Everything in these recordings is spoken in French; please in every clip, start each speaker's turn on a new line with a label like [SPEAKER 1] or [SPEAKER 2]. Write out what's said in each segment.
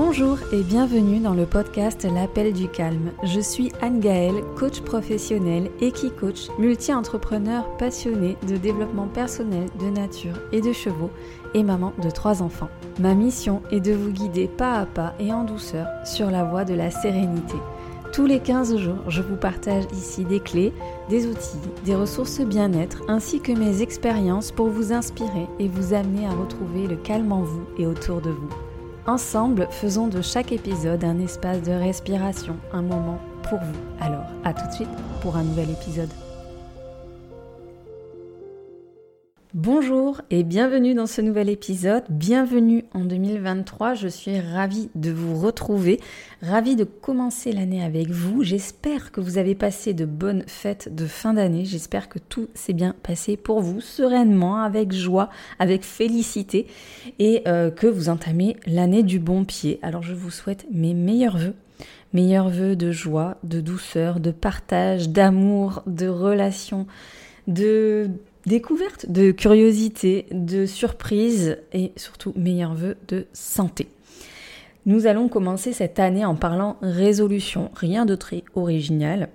[SPEAKER 1] Bonjour et bienvenue dans le podcast L'appel du calme. Je suis Anne Gaëlle, coach professionnel, équi-coach, multi-entrepreneur passionné de développement personnel, de nature et de chevaux et maman de trois enfants. Ma mission est de vous guider pas à pas et en douceur sur la voie de la sérénité. Tous les 15 jours, je vous partage ici des clés, des outils, des ressources bien-être ainsi que mes expériences pour vous inspirer et vous amener à retrouver le calme en vous et autour de vous. Ensemble, faisons de chaque épisode un espace de respiration, un moment pour vous. Alors, à tout de suite pour un nouvel épisode. Bonjour et bienvenue dans ce nouvel épisode. Bienvenue en 2023. Je suis ravie de vous retrouver, ravie de commencer l'année avec vous. J'espère que vous avez passé de bonnes fêtes de fin d'année. J'espère que tout s'est bien passé pour vous, sereinement, avec joie, avec félicité et euh, que vous entamez l'année du bon pied. Alors je vous souhaite mes meilleurs voeux meilleurs voeux de joie, de douceur, de partage, d'amour, de relation, de découverte, de curiosité, de surprise et surtout meilleurs vœux de santé. Nous allons commencer cette année en parlant résolution, rien de très original.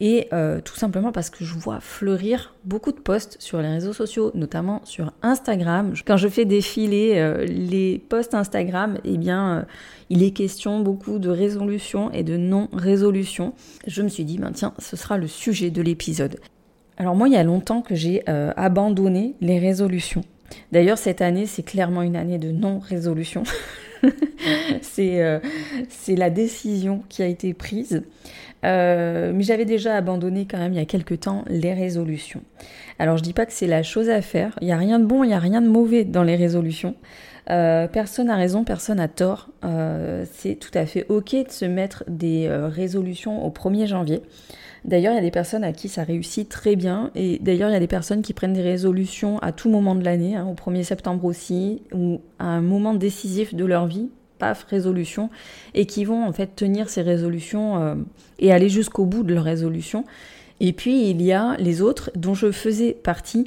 [SPEAKER 1] Et euh, tout simplement parce que je vois fleurir beaucoup de posts sur les réseaux sociaux, notamment sur Instagram. Quand je fais défiler euh, les posts Instagram, eh bien, euh, il est question beaucoup de résolution et de non-résolution. Je me suis dit, ben tiens, ce sera le sujet de l'épisode. Alors moi, il y a longtemps que j'ai euh, abandonné les résolutions. D'ailleurs, cette année, c'est clairement une année de non-résolution. Euh, c'est la décision qui a été prise. Euh, mais j'avais déjà abandonné quand même il y a quelques temps les résolutions. Alors je dis pas que c'est la chose à faire. Il n'y a rien de bon, il n'y a rien de mauvais dans les résolutions. Personne n'a raison, personne n'a tort. c'est tout à fait ok de se mettre des résolutions au 1er janvier. D'ailleurs, il y a des personnes à qui ça réussit très bien. Et d'ailleurs, il y a des personnes qui prennent des résolutions à tout moment de l'année, hein, au 1er septembre aussi, ou à un moment décisif de leur vie, paf, résolution, et qui vont en fait tenir ces résolutions euh, et aller jusqu'au bout de leur résolution. Et puis, il y a les autres, dont je faisais partie,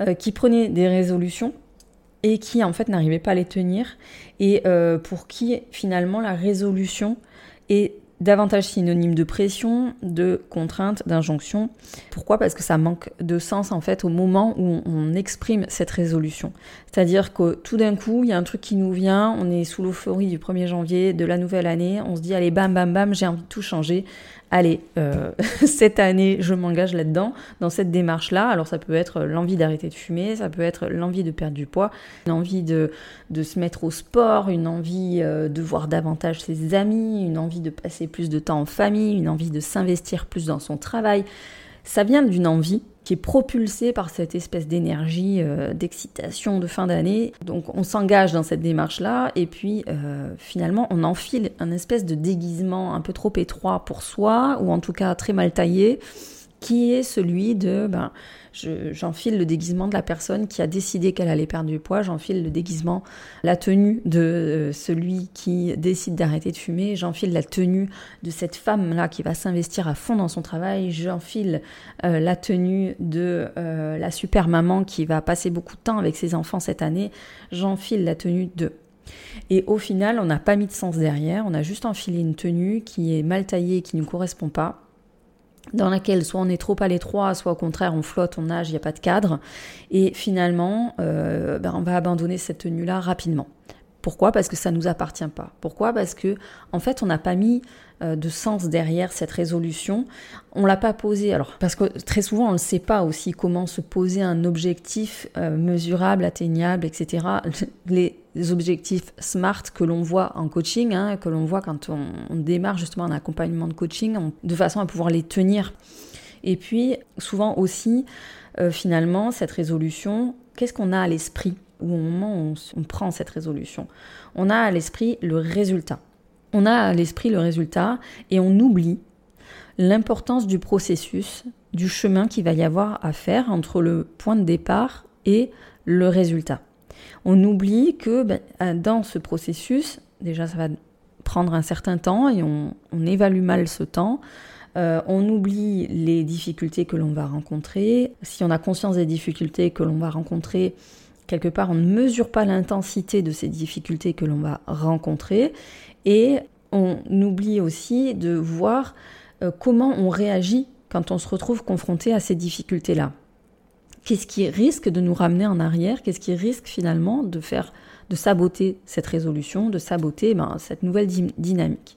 [SPEAKER 1] euh, qui prenaient des résolutions et qui en fait n'arrivaient pas à les tenir, et euh, pour qui finalement la résolution est davantage synonyme de pression, de contrainte, d'injonction. Pourquoi? Parce que ça manque de sens en fait au moment où on exprime cette résolution. C'est-à-dire que tout d'un coup, il y a un truc qui nous vient, on est sous l'euphorie du 1er janvier, de la nouvelle année, on se dit allez bam bam bam, j'ai envie de tout changer. Allez, euh, cette année, je m'engage là-dedans, dans cette démarche-là. Alors ça peut être l'envie d'arrêter de fumer, ça peut être l'envie de perdre du poids, l'envie de, de se mettre au sport, une envie euh, de voir davantage ses amis, une envie de passer plus de temps en famille, une envie de s'investir plus dans son travail. Ça vient d'une envie qui est propulsée par cette espèce d'énergie, euh, d'excitation de fin d'année. Donc on s'engage dans cette démarche-là et puis euh, finalement on enfile un espèce de déguisement un peu trop étroit pour soi ou en tout cas très mal taillé qui est celui de ben, j'enfile le déguisement de la personne qui a décidé qu'elle allait perdre du poids, j'enfile le déguisement, la tenue de euh, celui qui décide d'arrêter de fumer, j'enfile la tenue de cette femme-là qui va s'investir à fond dans son travail, j'enfile euh, la tenue de euh, la super maman qui va passer beaucoup de temps avec ses enfants cette année, j'enfile la tenue de. Et au final, on n'a pas mis de sens derrière, on a juste enfilé une tenue qui est mal taillée et qui ne correspond pas dans laquelle soit on est trop à l'étroit, soit au contraire on flotte, on nage, il n'y a pas de cadre. Et finalement, euh, ben, on va abandonner cette tenue-là rapidement. Pourquoi? Parce que ça ne nous appartient pas. Pourquoi? Parce que en fait, on n'a pas mis euh, de sens derrière cette résolution. On l'a pas posé. Alors parce que très souvent, on ne sait pas aussi comment se poser un objectif euh, mesurable, atteignable, etc. Les objectifs SMART que l'on voit en coaching, hein, que l'on voit quand on, démarre justement un accompagnement de coaching, de façon à pouvoir les tenir. Et puis souvent aussi, euh, finalement, cette résolution, qu'est-ce qu'on a à l'esprit? Au moment où on, prend cette résolution. On a à l'esprit le résultat. On a à l'esprit le résultat et on oublie l'importance du processus, du chemin qu'il va y avoir à faire entre le point de départ et le résultat. On oublie que ben, dans ce processus, déjà ça va prendre un certain temps et on, évalue mal ce temps. Euh, on oublie les difficultés que l'on va rencontrer. Si on a conscience des difficultés que l'on va rencontrer, quelque part, on ne mesure pas l'intensité de ces difficultés que l'on va rencontrer et on oublie aussi de voir euh, comment on réagit quand on se retrouve confronté à ces difficultés-là. Qu'est-ce qui risque de nous ramener en arrière? Qu'est-ce qui risque finalement de faire, de saboter cette résolution, de saboter ben, cette nouvelle dynamique?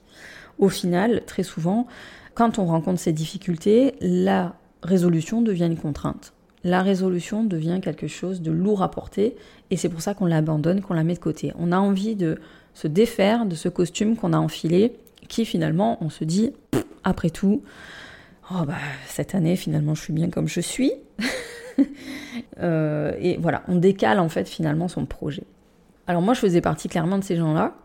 [SPEAKER 1] Au final, très souvent, quand on rencontre ces difficultés, la résolution devient une contrainte. La résolution devient quelque chose de lourd à porter et c'est pour ça qu'on l'abandonne, qu'on la met de côté. On a envie de se défaire de ce costume qu'on a enfilé qui finalement, on se dit, après tout, oh bah, cette année finalement je suis bien comme je suis. Euh, et voilà, on décale en fait finalement son projet. Alors moi je faisais partie clairement de ces gens-là.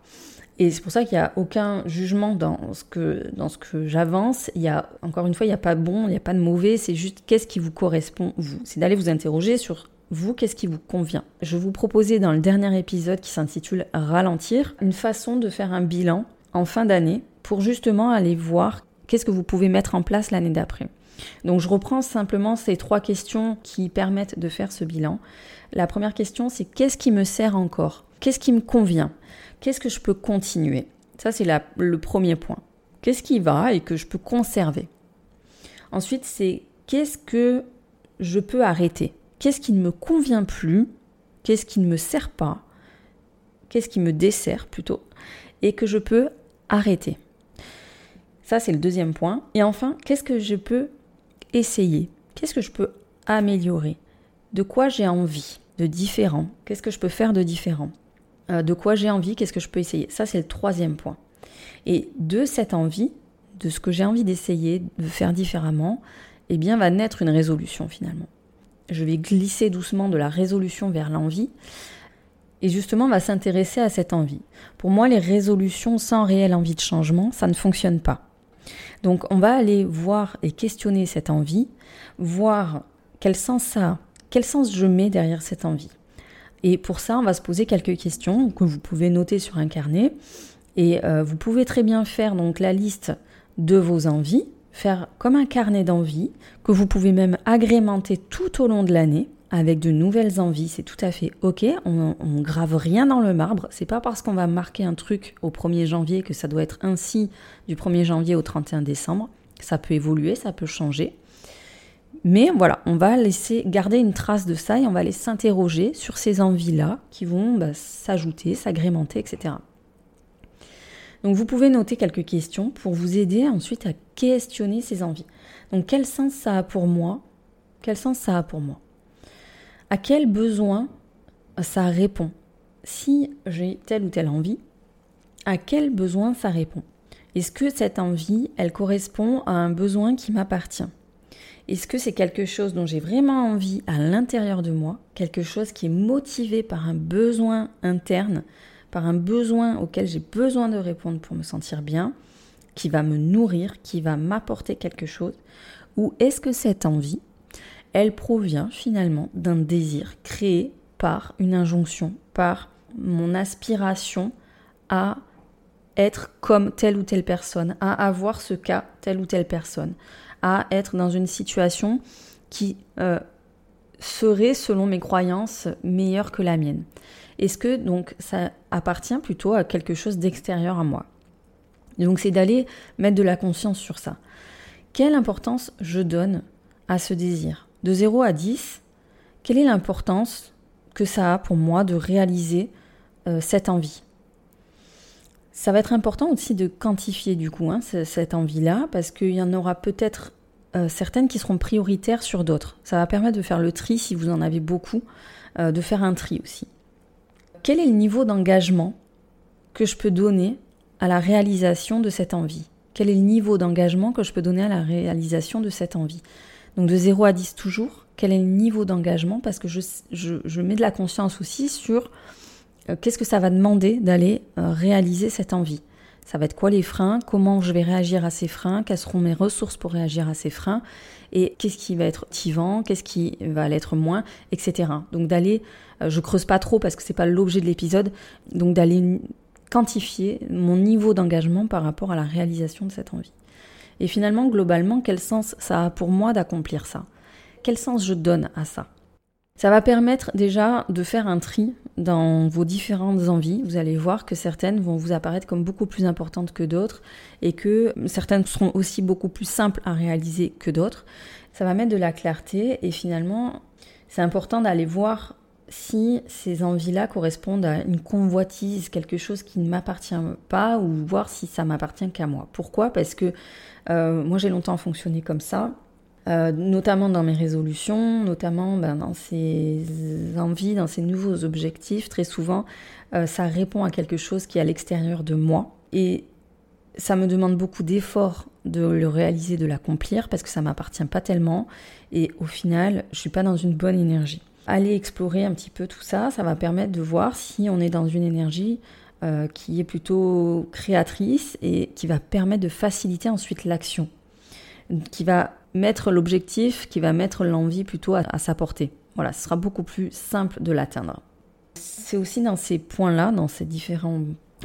[SPEAKER 1] Et c'est pour ça qu'il n'y a aucun jugement dans ce que, dans ce que j'avance. Il y a, encore une fois, il n'y a pas de bon, il n'y a pas de mauvais, c'est juste qu'est-ce qui vous correspond, vous? C'est d'aller vous interroger sur vous, qu'est-ce qui vous convient. Je vous proposais dans le dernier épisode qui s'intitule Ralentir, une façon de faire un bilan en fin d'année pour justement aller voir qu'est-ce que vous pouvez mettre en place l'année d'après. Donc je reprends simplement ces trois questions qui permettent de faire ce bilan. La première question, c'est qu'est-ce qui me sert encore? Qu'est-ce qui me convient? Qu'est-ce que je peux continuer? Ça, c'est le premier point. Qu'est-ce qui va et que je peux conserver? Ensuite, c'est qu'est-ce que je peux arrêter? Qu'est-ce qui ne me convient plus? Qu'est-ce qui ne me sert pas? Qu'est-ce qui me dessert plutôt? Et que je peux arrêter? Ça, c'est le deuxième point. Et enfin, qu'est-ce que je peux essayer? Qu'est-ce que je peux améliorer? De quoi j'ai envie De différent? Qu'est-ce que je peux faire de différent? Euh, De quoi j'ai envie Qu'est-ce que je peux essayer Ça, c'est le troisième point. Et de cette envie, de ce que j'ai envie d'essayer, de faire différemment, eh bien, va naître une résolution finalement. Je vais glisser doucement de la résolution vers l'envie et justement va s'intéresser à cette envie. Pour moi, les résolutions sans réelle envie de changement, ça ne fonctionne pas. Donc on va aller voir et questionner cette envie, voir quel sens ça a, quel sens je mets derrière cette envie. Et pour ça, on va se poser quelques questions que vous pouvez noter sur un carnet. Et euh, vous pouvez très bien faire donc la liste de vos envies, faire comme un carnet d'envies que vous pouvez même agrémenter tout au long de l'année avec de nouvelles envies, c'est tout à fait ok. On, on grave rien dans le marbre. C'est pas parce qu'on va marquer un truc au 1er janvier que ça doit être ainsi du 1er janvier au 31 décembre. Ça peut évoluer, ça peut changer. Mais voilà, on va laisser garder une trace de ça et on va aller s'interroger sur ces envies-là qui vont bah, s'ajouter, s'agrémenter, etc. Donc vous pouvez noter quelques questions pour vous aider ensuite à questionner ces envies. Donc quel sens ça a pour moi? Quel sens ça a pour moi? À quel besoin ça répond? Si j'ai telle ou telle envie, à quel besoin ça répond? Est-ce que cette envie, elle correspond à un besoin qui m'appartient? Est-ce que c'est quelque chose dont j'ai vraiment envie à l'intérieur de moi, quelque chose qui est motivé par un besoin interne, par un besoin auquel j'ai besoin de répondre pour me sentir bien, qui va me nourrir, qui va m'apporter quelque chose? Ou est-ce que cette envie, elle provient finalement d'un désir créé par une injonction, par mon aspiration à être comme telle ou telle personne, à avoir ce cas telle ou telle personne, à être dans une situation qui euh, serait, selon mes croyances, meilleure que la mienne. Est-ce que donc ça appartient plutôt à quelque chose d'extérieur à moi? Donc c'est d'aller mettre de la conscience sur ça. Quelle importance je donne à ce désir? De 0 à 10, quelle est l'importance que ça a pour moi de réaliser euh, cette envie? Ça va être important aussi de quantifier du coup hein, cette envie-là, parce qu'il y en aura peut-être euh, certaines qui seront prioritaires sur d'autres. Ça va permettre de faire le tri si vous en avez beaucoup, euh, de faire un tri aussi. Quel est le niveau d'engagement que je peux donner à la réalisation de cette envie? Quel est le niveau d'engagement que je peux donner à la réalisation de cette envie? Donc de 0 à 10 toujours, quel est le niveau d'engagement? Parce que je, je, mets de la conscience aussi sur qu'est-ce que ça va demander d'aller euh, réaliser cette envie? Ça va être quoi les freins? Comment je vais réagir à ces freins? Quelles seront mes ressources pour réagir à ces freins? Et qu'est-ce qui va être motivant? Qu'est-ce qui va l'être moins? Etc. Donc d'aller, euh, je creuse pas trop parce que c'est pas l'objet de l'épisode, donc d'aller quantifier mon niveau d'engagement par rapport à la réalisation de cette envie. Et finalement, globalement, quel sens ça a pour moi d'accomplir ça? Quel sens je donne à ça? Ça va permettre déjà de faire un tri dans vos différentes envies. Vous allez voir que certaines vont vous apparaître comme beaucoup plus importantes que d'autres et que certaines seront aussi beaucoup plus simples à réaliser que d'autres. Ça va mettre de la clarté et finalement, c'est important d'aller voir si ces envies-là correspondent à une convoitise, quelque chose qui ne m'appartient pas, ou voir si ça m'appartient qu'à moi. Pourquoi? Parce que euh, moi j'ai longtemps fonctionné comme ça. Euh, notamment dans mes résolutions, notamment ben, dans ces envies, dans ces nouveaux objectifs, très souvent, euh, ça répond à quelque chose qui est à l'extérieur de moi. Et ça me demande beaucoup d'efforts de le réaliser, de l'accomplir, parce que ça m'appartient pas tellement. Et au final, je suis pas dans une bonne énergie. Aller explorer un petit peu tout ça, ça va permettre de voir si on est dans une énergie euh, qui est plutôt créatrice et qui va permettre de faciliter ensuite l'action, qui va mettre l'objectif, qui va mettre l'envie plutôt à, sa portée. Voilà, ce sera beaucoup plus simple de l'atteindre. C'est aussi dans ces points-là, dans ces différents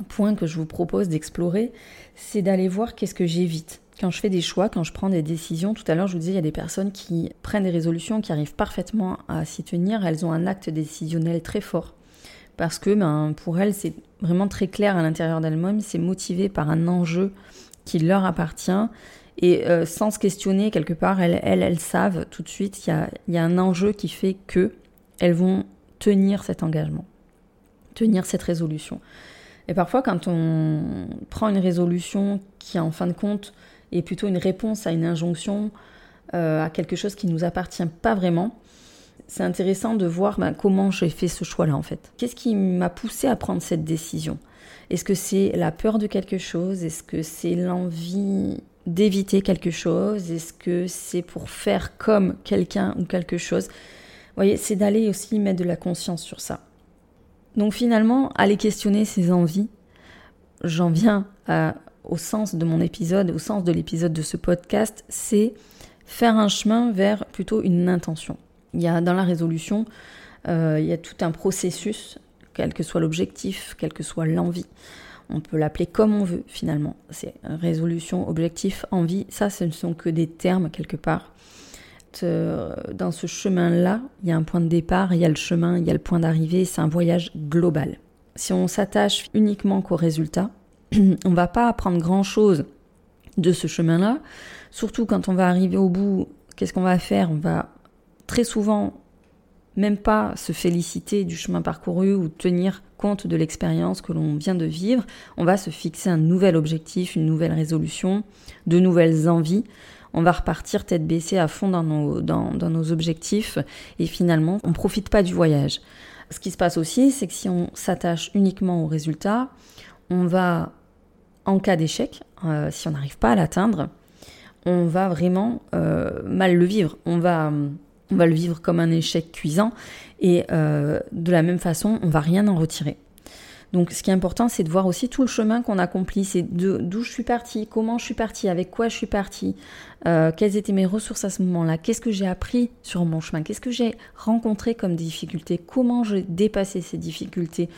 [SPEAKER 1] points que je vous propose d'explorer, c'est d'aller voir qu'est-ce que j'évite. Quand je fais des choix, quand je prends des décisions, tout à l'heure je vous disais, il y a des personnes qui prennent des résolutions, qui arrivent parfaitement à s'y tenir, elles ont un acte décisionnel très fort. Parce que ben, pour elles, c'est vraiment très clair à l'intérieur d'elles-mêmes, c'est motivé par un enjeu qui leur appartient et euh, sans se questionner, quelque part, elles, elles, savent tout de suite qu'il y, y a, un enjeu qui fait que elles vont tenir cet engagement, tenir cette résolution. Et parfois, quand on prend une résolution qui, en fin de compte, est plutôt une réponse à une injonction, euh, à quelque chose qui ne nous appartient pas vraiment, c'est intéressant de voir ben, comment j'ai fait ce choix-là, en fait. Qu'est-ce qui m'a poussé à prendre cette décision? Est-ce que c'est la peur de quelque chose? Est-ce que c'est l'envie d'éviter quelque chose? Est-ce que c'est pour faire comme quelqu'un ou quelque chose? Vous voyez, c'est d'aller aussi mettre de la conscience sur ça. Donc finalement, aller questionner ses envies, j'en viens au sens de mon épisode, au sens de l'épisode de ce podcast, c'est faire un chemin vers plutôt une intention. Il y a dans la résolution, euh, il y a tout un processus, quel que soit l'objectif, quelle que soit l'envie. On peut l'appeler comme on veut finalement. C'est résolution, objectif, envie. Ça, ce ne sont que des termes quelque part. Dans ce chemin-là, il y a un point de départ, il y a le chemin, il y a le point d'arrivée. C'est un voyage global. Si on s'attache uniquement qu'au résultat, on va pas apprendre grand-chose de ce chemin-là. Surtout quand on va arriver au bout, qu'est-ce qu'on va faire? On va très souvent même pas se féliciter du chemin parcouru ou tenir compte de l'expérience que l'on vient de vivre. On va se fixer un nouvel objectif, une nouvelle résolution, de nouvelles envies. On va repartir tête baissée à fond dans nos, dans, nos objectifs et finalement on ne profite pas du voyage. Ce qui se passe aussi, c'est que si on s'attache uniquement au résultat, on va, en cas d'échec, euh, si on n'arrive pas à l'atteindre, on va vraiment euh, mal le vivre. On va on va le vivre comme un échec cuisant et euh, de la même façon, on va rien en retirer. Donc ce qui est important, c'est de voir aussi tout le chemin qu'on accomplit, c'est d'où je suis partie, comment je suis partie, avec quoi je suis partie, euh, quelles étaient mes ressources à ce moment-là, qu'est-ce que j'ai appris sur mon chemin, qu'est-ce que j'ai rencontré comme difficultés, comment j'ai dépassé ces difficultés,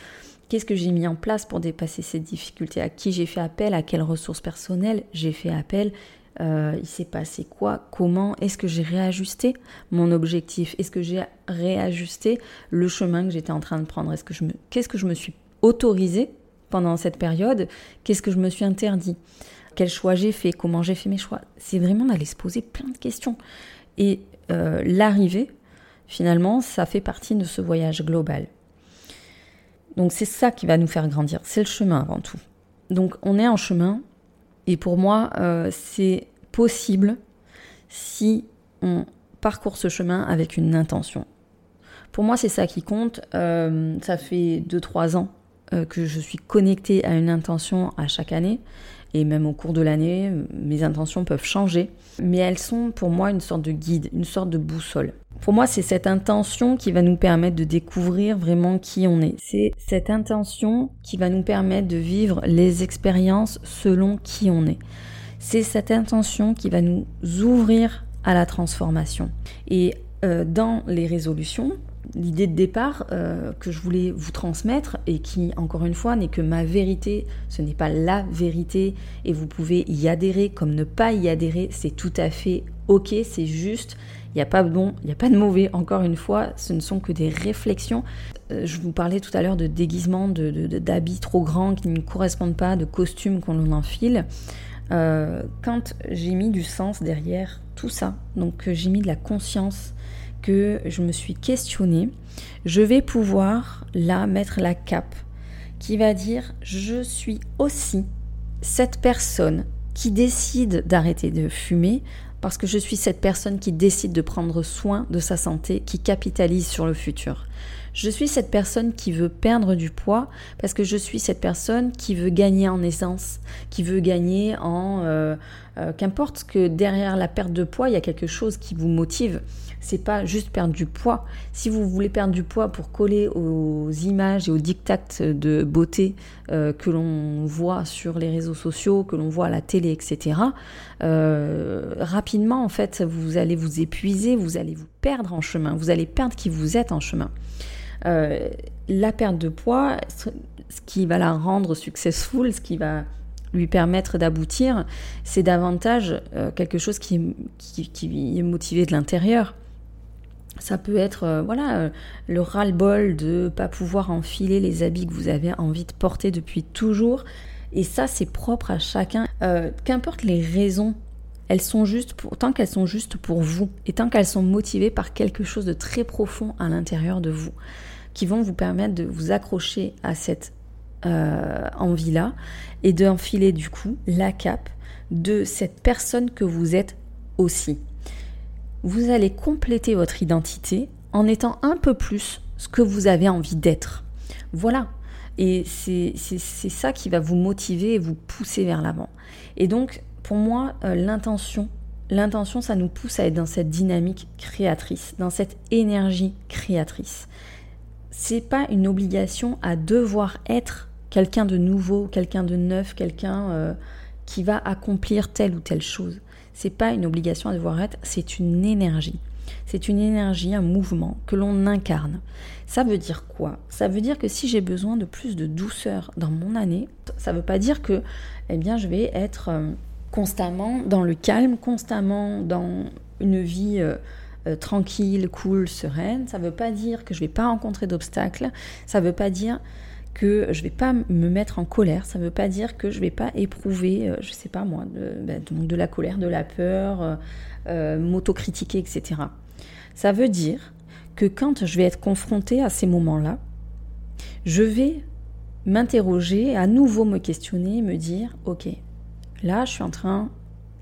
[SPEAKER 1] qu'est-ce que j'ai mis en place pour dépasser ces difficultés, à qui j'ai fait appel, à quelles ressources personnelles j'ai fait appel, euh, il s'est passé quoi, comment, est-ce que j'ai réajusté mon objectif, est-ce que j'ai réajusté le chemin que j'étais en train de prendre, est-ce que je me, qu'est-ce que je me suis autorisé pendant cette période, qu'est-ce que je me suis interdit, quel choix j'ai fait, comment j'ai fait mes choix? C'est vraiment d'aller se poser plein de questions. Et euh, l'arrivée, finalement, ça fait partie de ce voyage global. Donc c'est ça qui va nous faire grandir, c'est le chemin avant tout. Donc on est en chemin, et pour moi, euh, c'est possible si on parcourt ce chemin avec une intention. Pour moi, c'est ça qui compte. Euh, ça fait 2-3 ans euh, que je suis connectée à une intention à chaque année. Et même au cours de l'année, mes intentions peuvent changer. Mais elles sont pour moi une sorte de guide, une sorte de boussole. Pour moi, c'est cette intention qui va nous permettre de découvrir vraiment qui on est. C'est cette intention qui va nous permettre de vivre les expériences selon qui on est. C'est cette intention qui va nous ouvrir à la transformation. Et euh, dans les résolutions, l'idée de départ euh, que je voulais vous transmettre et qui, encore une fois, n'est que ma vérité, ce n'est pas la vérité et vous pouvez y adhérer comme ne pas y adhérer, c'est tout à fait ok, c'est juste, il n'y a pas de bon, il n'y a pas de mauvais, encore une fois, ce ne sont que des réflexions. Euh, je vous parlais tout à l'heure de déguisement, d'habits de, trop grands qui ne correspondent pas, de costumes qu'on enfile. Euh, quand j'ai mis du sens derrière tout ça, donc j'ai mis de la conscience, que je me suis questionnée, je vais pouvoir là mettre la cape qui va dire je suis aussi cette personne qui décide d'arrêter de fumer parce que je suis cette personne qui décide de prendre soin de sa santé, qui capitalise sur le futur. Je suis cette personne qui veut perdre du poids parce que je suis cette personne qui veut gagner en essence, qui veut gagner en... Euh, euh, qu'importe que derrière la perte de poids, il y a quelque chose qui vous motive. C'est pas juste perdre du poids. Si vous voulez perdre du poids pour coller aux images et aux dictats de beauté euh, que l'on voit sur les réseaux sociaux, que l'on voit à la télé, etc., rapidement, en fait, vous allez vous épuiser, vous allez vous perdre en chemin, vous allez perdre qui vous êtes en chemin. Euh, la perte de poids, ce qui va la rendre successful, ce qui va lui permettre d'aboutir, c'est davantage euh, quelque chose qui, est motivé de l'intérieur. Ça peut être euh, voilà le ras-le-bol de pas pouvoir enfiler les habits que vous avez envie de porter depuis toujours. Et ça, c'est propre à chacun. Qu'importe les raisons, elles sont justes pour, tant qu'elles sont justes pour vous et tant qu'elles sont motivées par quelque chose de très profond à l'intérieur de vous qui vont vous permettre de vous accrocher à cette euh, envie-là et d'enfiler du coup la cape de cette personne que vous êtes aussi. Vous allez compléter votre identité en étant un peu plus ce que vous avez envie d'être. Voilà. Et c'est ça qui va vous motiver et vous pousser vers l'avant. Et donc, pour moi, euh, l'intention, l'intention, ça nous pousse à être dans cette dynamique créatrice, dans cette énergie créatrice c'est pas une obligation à devoir être quelqu'un de nouveau, quelqu'un de neuf, quelqu'un euh, qui va accomplir telle ou telle chose. C'est pas une obligation à devoir être, c'est une énergie. C'est une énergie, un mouvement que l'on incarne. Ça veut dire quoi? Ça veut dire que si j'ai besoin de plus de douceur dans mon année, ça veut pas dire que eh bien je vais être euh, constamment dans le calme, constamment dans une vie euh, euh, tranquille, cool, sereine. Ça ne veut pas dire que je ne vais pas rencontrer d'obstacles. Ça ne veut pas dire que je ne vais pas me mettre en colère. Ça ne veut pas dire que je ne vais pas éprouver, euh, je ne sais pas moi, de, ben, de, la colère, de la peur, euh, m'autocritiquer, etc. Ça veut dire que quand je vais être confrontée à ces moments-là, je vais m'interroger, à nouveau me questionner, me dire, ok, là je suis en train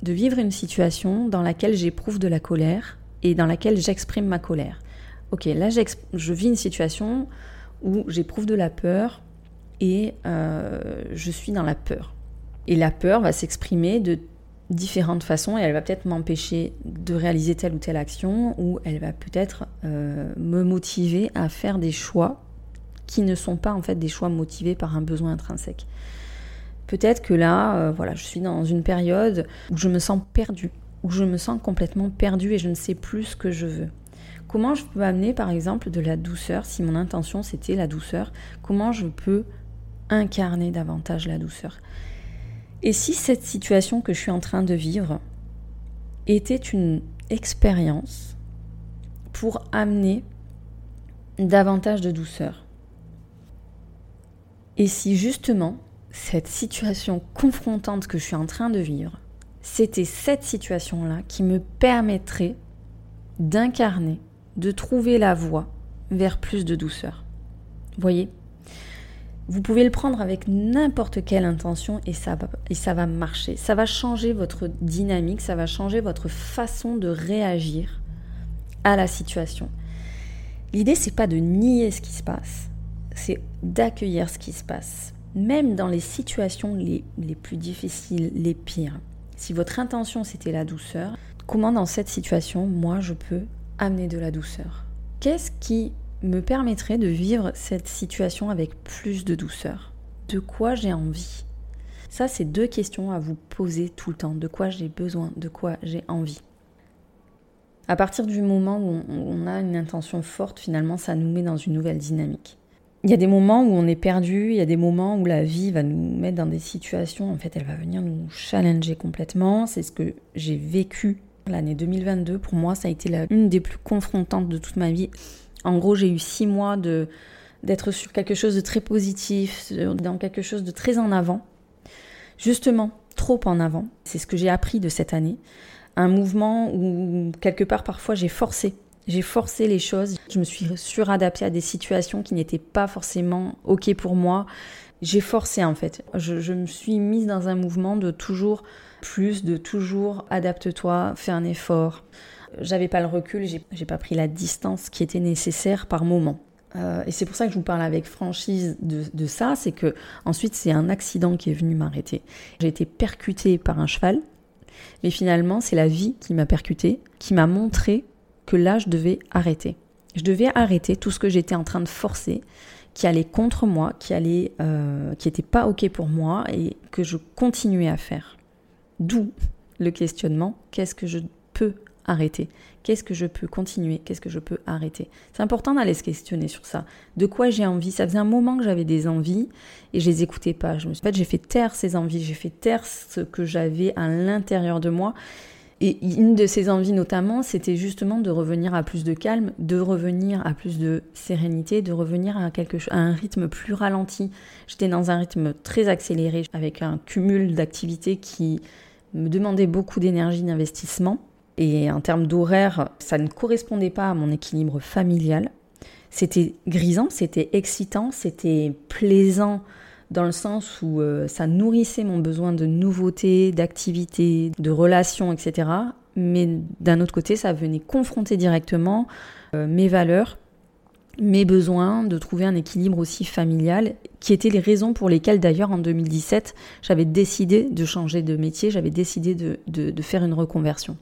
[SPEAKER 1] de vivre une situation dans laquelle j'éprouve de la colère, et dans laquelle j'exprime ma colère. Ok, là je vis une situation où j'éprouve de la peur et euh, je suis dans la peur. Et la peur va s'exprimer de différentes façons et elle va peut-être m'empêcher de réaliser telle ou telle action ou elle va peut-être euh, me motiver à faire des choix qui ne sont pas en fait des choix motivés par un besoin intrinsèque. Peut-être que là, euh, voilà, je suis dans une période où je me sens perdue où je me sens complètement perdue et je ne sais plus ce que je veux. Comment je peux amener par exemple de la douceur si mon intention c'était la douceur Comment je peux incarner davantage la douceur? Et si cette situation que je suis en train de vivre était une expérience pour amener davantage de douceur? Et si justement cette situation confrontante que je suis en train de vivre c'était cette situation-là qui me permettrait d'incarner, de trouver la voie vers plus de douceur. Voyez? Vous pouvez le prendre avec n'importe quelle intention et ça, va, et ça va marcher. Ça va changer votre dynamique, ça va changer votre façon de réagir à la situation. L'idée, c'est pas de nier ce qui se passe, c'est d'accueillir ce qui se passe, même dans les situations les, plus difficiles, les pires. Si votre intention c'était la douceur, comment dans cette situation, moi, je peux amener de la douceur? Qu'est-ce qui me permettrait de vivre cette situation avec plus de douceur? De quoi j'ai envie? Ça, c'est deux questions à vous poser tout le temps. De quoi j'ai besoin? De quoi j'ai envie? À partir du moment où on a une intention forte, finalement, ça nous met dans une nouvelle dynamique. Il y a des moments où on est perdu, il y a des moments où la vie va nous mettre dans des situations, en fait, elle va venir nous challenger complètement. C'est ce que j'ai vécu l'année 2022. Pour moi, ça a été une des plus confrontantes de toute ma vie. En gros, j'ai eu six mois de d'être sur quelque chose de très positif, dans quelque chose de très en avant. Justement, trop en avant. C'est ce que j'ai appris de cette année. Un mouvement où, quelque part, parfois, j'ai forcé. J'ai forcé les choses. Je me suis suradaptée à des situations qui n'étaient pas forcément OK pour moi. J'ai forcé, en fait. Je, me suis mise dans un mouvement de toujours plus, de toujours adapte-toi, fais un effort. J'avais pas le recul, j'ai pas pris la distance qui était nécessaire par moment. Euh, et c'est pour ça que je vous parle avec franchise de, ça, c'est que ensuite c'est un accident qui est venu m'arrêter. J'ai été percutée par un cheval, mais finalement c'est la vie qui m'a percutée, qui m'a montré que là je devais arrêter. Je devais arrêter tout ce que j'étais en train de forcer, qui allait contre moi, qui allait, euh, qui n'était pas ok pour moi et que je continuais à faire. D'où le questionnement qu'est-ce que je peux arrêter? Qu'est-ce que je peux continuer? Qu'est-ce que je peux arrêter? C'est important d'aller se questionner sur ça. De quoi j'ai envie? Ça faisait un moment que j'avais des envies et je les écoutais pas. Je me suis... En j'ai fait taire ces envies, j'ai fait taire ce que j'avais à l'intérieur de moi. Et une de ces envies notamment, c'était justement de revenir à plus de calme, de revenir à plus de sérénité, de revenir à, quelque à un rythme plus ralenti. J'étais dans un rythme très accéléré, avec un cumul d'activités qui me demandait beaucoup d'énergie, d'investissement. Et en termes d'horaire, ça ne correspondait pas à mon équilibre familial. C'était grisant, c'était excitant, c'était plaisant dans le sens où euh, ça nourrissait mon besoin de nouveautés, d'activités, de relations, etc. Mais d'un autre côté, ça venait confronter directement euh, mes valeurs, mes besoins, de trouver un équilibre aussi familial, qui étaient les raisons pour lesquelles d'ailleurs en 2017, j'avais décidé de changer de métier, j'avais décidé de faire une reconversion.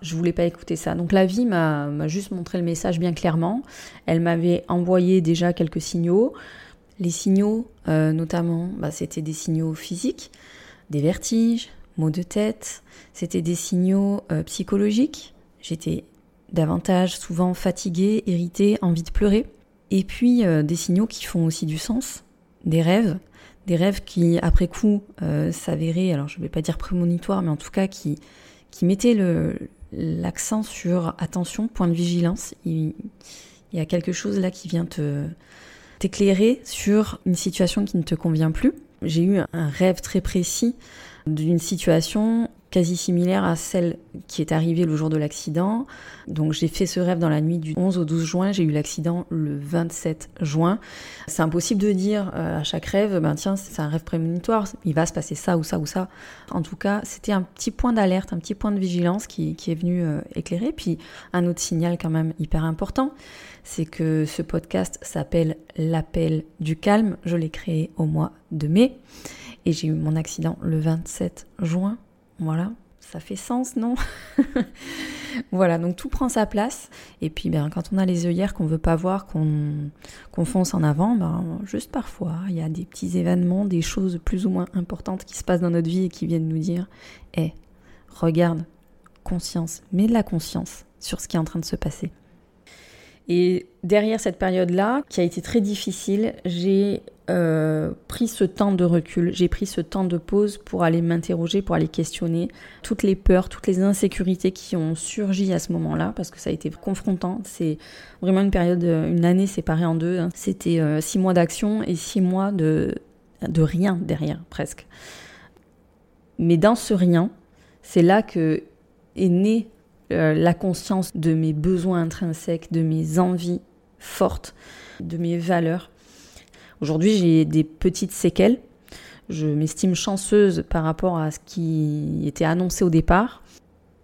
[SPEAKER 1] Je voulais pas écouter ça. Donc la vie m'a juste montré le message bien clairement. Elle m'avait envoyé déjà quelques signaux. Les signaux, euh, notamment, bah, c'était des signaux physiques, des vertiges, maux de tête. C'était des signaux euh, psychologiques. J'étais davantage souvent fatiguée, irritée, envie de pleurer. Et puis euh, des signaux qui font aussi du sens, des rêves, des rêves qui après coup s'avéraient, alors je ne vais pas dire prémonitoires, mais en tout cas qui, qui mettaient l'accent sur attention, point de vigilance. Il, y a quelque chose là qui vient te t'éclairer sur une situation qui ne te convient plus. J'ai eu un rêve très précis d'une situation quasi similaire à celle qui est arrivée le jour de l'accident. Donc j'ai fait ce rêve dans la nuit du 11 au 12 juin, j'ai eu l'accident le 27 juin. C'est impossible de dire euh, à chaque rêve, ben tiens, c'est un rêve prémonitoire, il va se passer ça ou ça ou ça. En tout cas, c'était un petit point d'alerte, un petit point de vigilance qui, est venu euh, éclairer. Puis un autre signal quand même hyper important, c'est que ce podcast s'appelle L'appel du calme. Je l'ai créé au mois de mai et j'ai eu mon accident le 27 juin voilà, ça fait sens, non? Voilà, donc tout prend sa place. Et puis, ben, quand on a les œillères qu'on veut pas voir, qu'on fonce en avant, ben, juste parfois, il y a des petits événements, des choses plus ou moins importantes qui se passent dans notre vie et qui viennent nous dire Eh, regarde, conscience, mets de la conscience sur ce qui est en train de se passer. Et derrière cette période-là, qui a été très difficile, j'ai euh, pris ce temps de recul, j'ai pris ce temps de pause pour aller m'interroger, pour aller questionner toutes les peurs, toutes les insécurités qui ont surgi à ce moment-là, parce que ça a été confrontant. C'est vraiment une période, une année séparée en deux. Hein. C'était euh, six mois d'action et six mois de, de rien derrière, presque. Mais dans ce rien, c'est là que est née euh, la conscience de mes besoins intrinsèques, de mes envies fortes, de mes valeurs. Aujourd'hui, j'ai des petites séquelles. Je m'estime chanceuse par rapport à ce qui était annoncé au départ.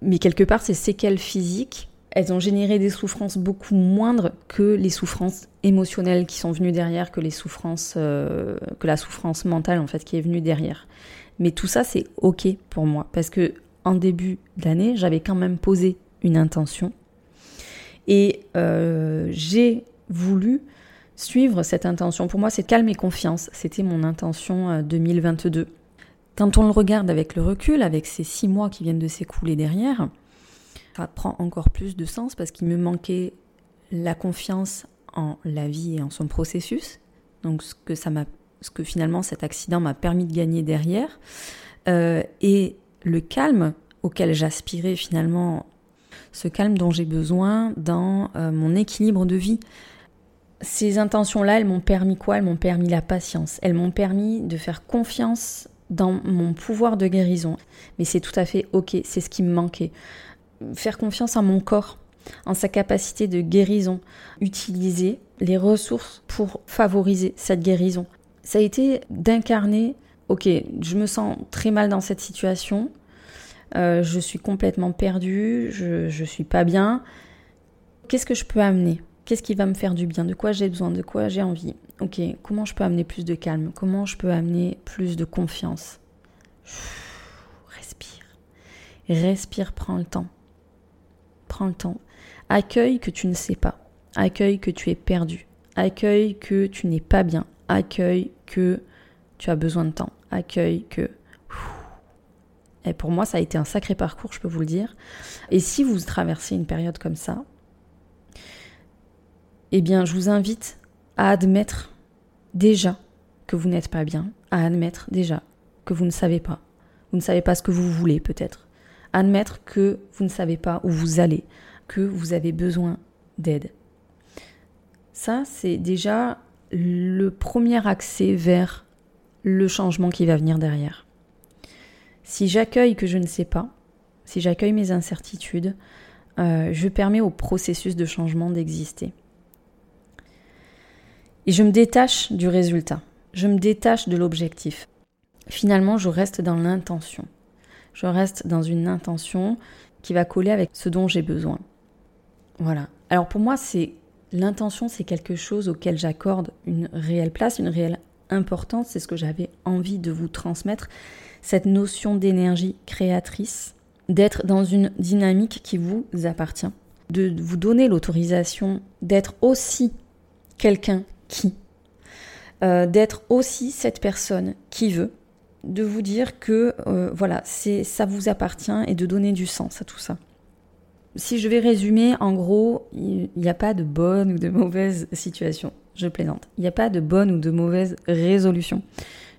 [SPEAKER 1] Mais quelque part, ces séquelles physiques, elles ont généré des souffrances beaucoup moindres que les souffrances émotionnelles qui sont venues derrière, que les souffrances, euh, que la souffrance mentale en fait qui est venue derrière. Mais tout ça, c'est ok pour moi parce que en début d'année, j'avais quand même posé une intention et euh, j'ai voulu suivre cette intention. Pour moi, c'est calme et confiance. C'était mon intention 2022. Euh, Quand on le regarde avec le recul, avec ces six mois qui viennent de s'écouler derrière, Ça prend encore plus de sens parce qu'il me manquait la confiance en la vie et en son processus. Donc ce que ça ce que finalement cet accident m'a permis de gagner derrière, euh, et le calme auquel j'aspirais finalement, ce calme dont j'ai besoin dans euh, mon équilibre de vie. Ces intentions-là, elles m'ont permis quoi? Elles m'ont permis la patience. Elles m'ont permis de faire confiance dans mon pouvoir de guérison. Mais c'est tout à fait ok, c'est ce qui me manquait. Faire confiance en mon corps, en sa capacité de guérison, utiliser les ressources pour favoriser cette guérison. Ça a été d'incarner, ok, je me sens très mal dans cette situation, euh, je suis complètement perdue, je, je suis pas bien. Qu'est-ce que je peux amener? Qu'est-ce qui va me faire du bien? De quoi j'ai besoin? De quoi j'ai envie? Ok, comment je peux amener plus de calme? Comment je peux amener plus de confiance? Respire. Respire, prends le temps. Prends le temps. Accueille que tu ne sais pas. Accueille que tu es perdu. Accueille que tu n'es pas bien. Accueille que tu as besoin de temps. Accueille que... Et pour moi, ça a été un sacré parcours, je peux vous le dire. Et si vous traversez une période comme ça, eh bien, je vous invite à admettre déjà que vous n'êtes pas bien, à admettre déjà que vous ne savez pas. Vous ne savez pas ce que vous voulez peut-être. Admettre que vous ne savez pas où vous allez, que vous avez besoin d'aide. Ça, c'est déjà le premier accès vers le changement qui va venir derrière. Si j'accueille que je ne sais pas, si j'accueille mes incertitudes, euh, je permets au processus de changement d'exister. Et je me détache du résultat, je me détache de l'objectif. Finalement, je reste dans l'intention. Je reste dans une intention qui va coller avec ce dont j'ai besoin. Voilà. Alors pour moi, c'est l'intention, c'est quelque chose auquel j'accorde une réelle place, une réelle importance. C'est ce que j'avais envie de vous transmettre. Cette notion d'énergie créatrice, d'être dans une dynamique qui vous appartient, de vous donner l'autorisation d'être aussi quelqu'un qui, euh, d'être aussi cette personne qui veut, de vous dire que euh, voilà, c'est ça vous appartient et de donner du sens à tout ça si je vais résumer, en gros, il n'y a pas de bonne ou de mauvaise situation. Je plaisante. Il n'y a pas de bonne ou de mauvaise résolution.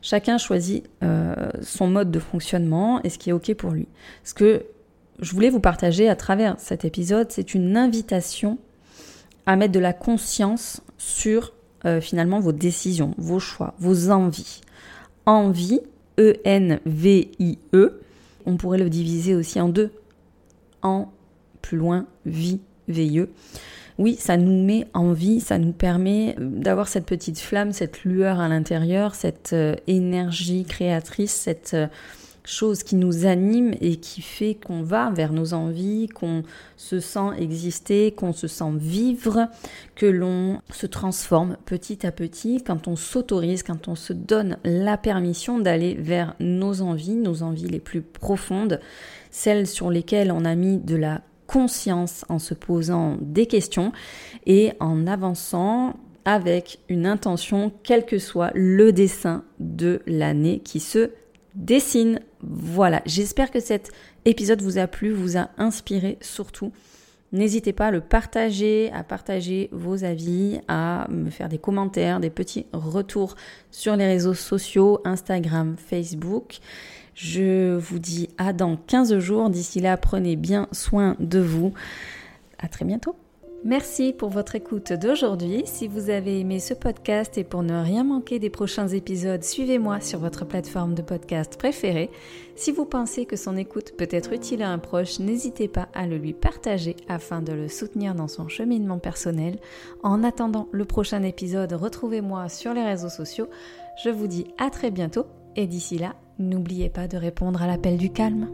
[SPEAKER 1] Chacun choisit euh, son mode de fonctionnement et ce qui est OK pour lui. Ce que je voulais vous partager à travers cet épisode, c'est une invitation à mettre de la conscience sur euh, finalement vos décisions, vos choix, vos envies. Envie, E-N-V-I-E, -E, on pourrait le diviser aussi en deux. En plus loin, vie, veilleux. Oui, ça nous met en vie, ça nous permet d'avoir cette petite flamme, cette lueur à l'intérieur, cette euh, énergie créatrice, cette euh, chose qui nous anime et qui fait qu'on va vers nos envies, qu'on se sent exister, qu'on se sent vivre, que l'on se transforme petit à petit quand on s'autorise, quand on se donne la permission d'aller vers nos envies, nos envies les plus profondes, celles sur lesquelles on a mis de la conscience en se posant des questions et en avançant avec une intention, quel que soit le dessin de l'année qui se dessine. Voilà, j'espère que cet épisode vous a plu, vous a inspiré surtout. N'hésitez pas à le partager, à partager vos avis, à me faire des commentaires, des petits retours sur les réseaux sociaux, Instagram, Facebook. Je vous dis à dans 15 jours. D'ici là, prenez bien soin de vous. À très bientôt. Merci pour votre écoute d'aujourd'hui. Si vous avez aimé ce podcast et pour ne rien manquer des prochains épisodes, suivez-moi sur votre plateforme de podcast préférée. Si vous pensez que son écoute peut être utile à un proche, n'hésitez pas à le lui partager afin de le soutenir dans son cheminement personnel. En attendant le prochain épisode, retrouvez-moi sur les réseaux sociaux. Je vous dis à très bientôt et d'ici là, n'oubliez pas de répondre à l'appel du calme.